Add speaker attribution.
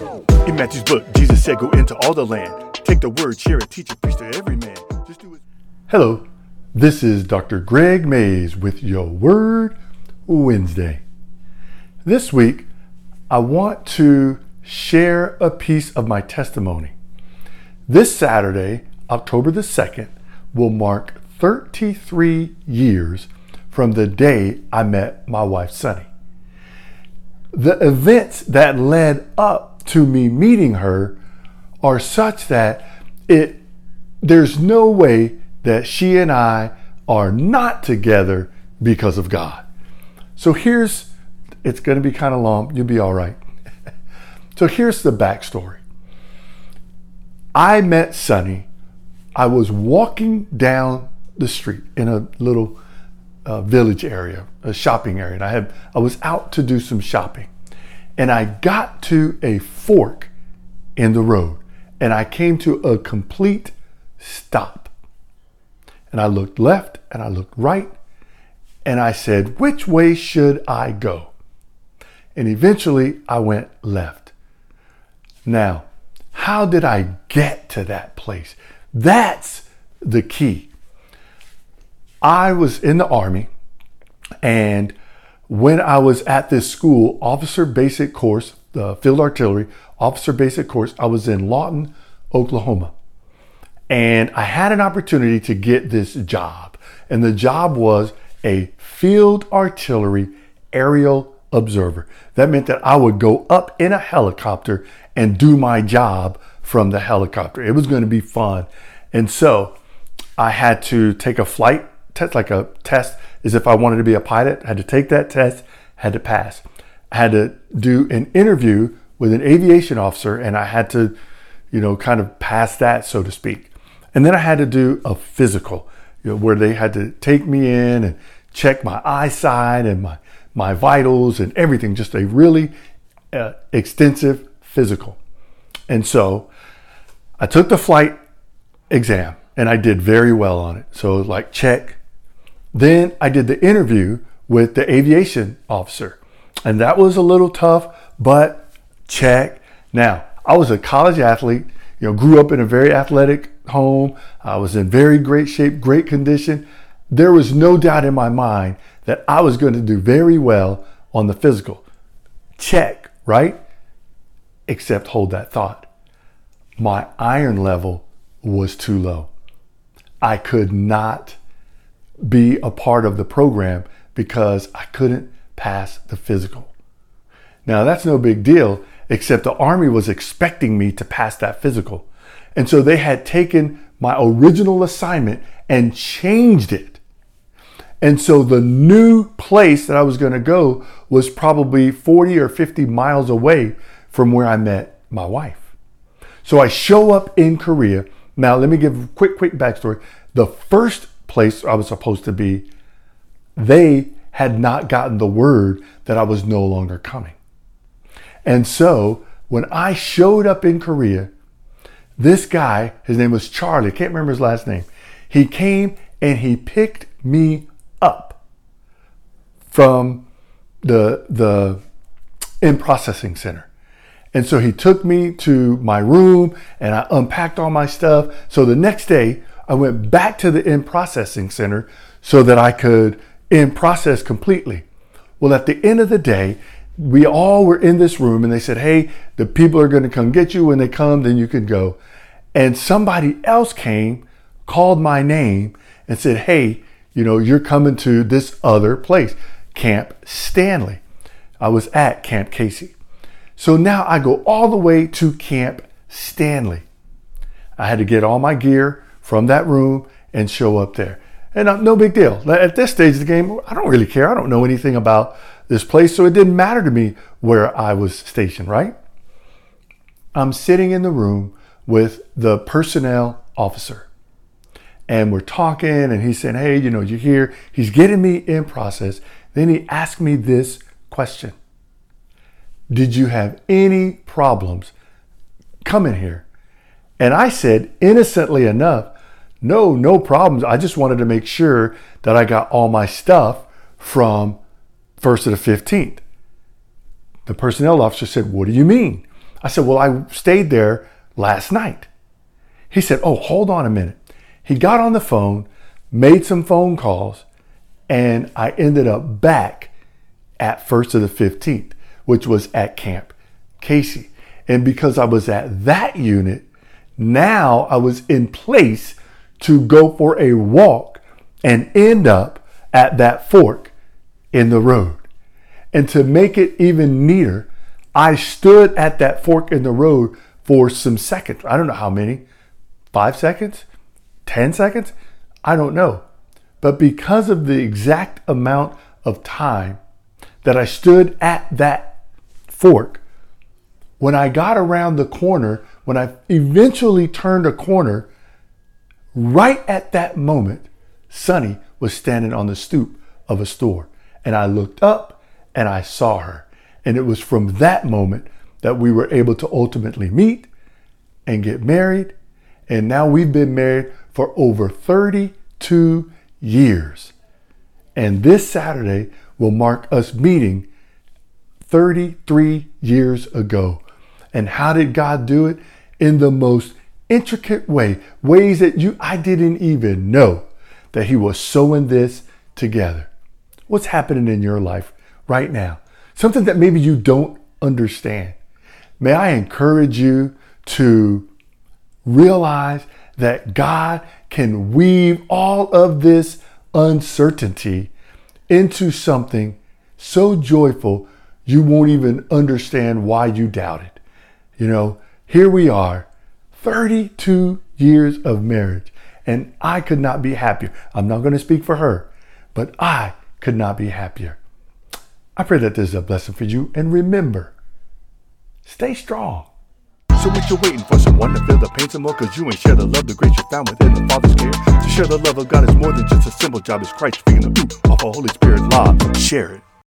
Speaker 1: In Matthew's book, Jesus said, Go into all the land, take the word, share it, teach it, preach to every man. Just do it. Hello, this is Dr. Gregg Mays with Your Word Wednesday. This week, I want to share a piece of my testimony. This Saturday, October the 2nd, will mark 33 years from the day I met my wife, Sunny. The events that led up to me meeting her are such that it there's no way that she and I are not together because of God. So here's it's going to be kind of long. You'll be all right. so here's the backstory. I met Sunny. I was walking down the street in a little uh, village area, a shopping area. And I had I was out to do some shopping, and I got to a fork in the road, and I came to a complete stop. And I looked left and I looked right, and I said, "Which way should I go?" And eventually, I went left. Now, how did I get to that place? That's the key. I was in the Army, and when I was at this school, officer basic course, the field artillery, officer basic course, I was in Lawton, Oklahoma. And I had an opportunity to get this job. And the job was a field artillery aerial observer. That meant that I would go up in a helicopter and do my job from the helicopter. It was going to be fun. And so I had to take a flight test, like a test, is if I wanted to be a pilot, I had to take that test, had to pass. I had to do an interview with an aviation officer, and I had to, you know, kind of pass that, so to speak. And then I had to do a physical, you know, where they had to take me in and check my eyesight and my my vitals and everything. Just a really uh, extensive physical. And so I took the flight exam and I did very well on it. So like check, then I did the interview with the aviation officer, and that was a little tough, but check. Now, I was a college athlete, you know, grew up in a very athletic home. I was in very great shape, great condition. There was no doubt in my mind that I was going to do very well on the physical. Check, right? Except hold that thought. My iron level was too low. I could not be a part of the program because I couldn't pass the physical. Now, that's no big deal, except the Army was expecting me to pass that physical. And so they had taken my original assignment and changed it. And so the new place that I was going to go was probably 40 or 50 miles away from where I met my wife. So I show up in Korea. Now, let me give a quick, quick backstory. The first place I was supposed to be, they had not gotten the word that I was no longer coming. And so when I showed up in Korea, this guy, his name was Charlie, I can't remember his last name, he came and he picked me up from the, the in processing center. And so he took me to my room and I unpacked all my stuff. So the next day, I went back to the in processing center so that I could in process completely. Well, at the end of the day, we all were in this room and they said, Hey, the people are going to come get you. When they come, then you can go. And somebody else came, called my name, and said, Hey, you know, you're coming to this other place, Camp Stanley. I was at Camp Casey. So now I go all the way to Camp Stanley. I had to get all my gear from that room and show up there. And uh, no big deal. At this stage of the game, I don't really care. I don't know anything about this place, so it didn't matter to me where I was stationed, right? I'm sitting in the room with the personnel officer. And we're talking, and he's saying, Hey, you know, you're here. He's getting me in process. Then he asked me this question Did you have any problems coming here? And I said, innocently enough, no, no problems. I just wanted to make sure that I got all my stuff from 1st to the 15th. The personnel officer said, What do you mean? I said, Well, I stayed there last night. He said, Oh, hold on a minute. He got on the phone, made some phone calls, and I ended up back at 1st of the 15th, which was at Camp Casey. And because I was at that unit, now I was in place to go for a walk and end up at that fork in the road. And to make it even neater, I stood at that fork in the road for some seconds. I don't know how many. Five seconds? 10 seconds? I don't know. But because of the exact amount of time that I stood at that fork, when I got around the corner, when I eventually turned a corner, right at that moment, Sunny was standing on the stoop of a store. And I looked up and I saw her. And it was from that moment that we were able to ultimately meet and get married. And now we've been married for over 32 years. And this Saturday will mark us meeting 33 years ago. And how did God do it? In the most intricate way, ways that you I didn't even know that he was sewing this together. What's happening in your life right now? Something that maybe you don't understand. May I encourage you to realize that God can weave all of this uncertainty into something so joyful you won't even understand why you doubt it. You know, here we are, 32 years of marriage, and I could not be happier. I'm not going to speak for her, but I could not be happier. I pray that this is a blessing for you, and remember, stay strong.
Speaker 2: So what you waiting for? Someone to feel the pain some more? Cause you ain't share the love, the grace you found within the Father's care. To share the love of God is more than just a simple job. It's Christ speaking the ooh off a Holy Spirit law. Share it.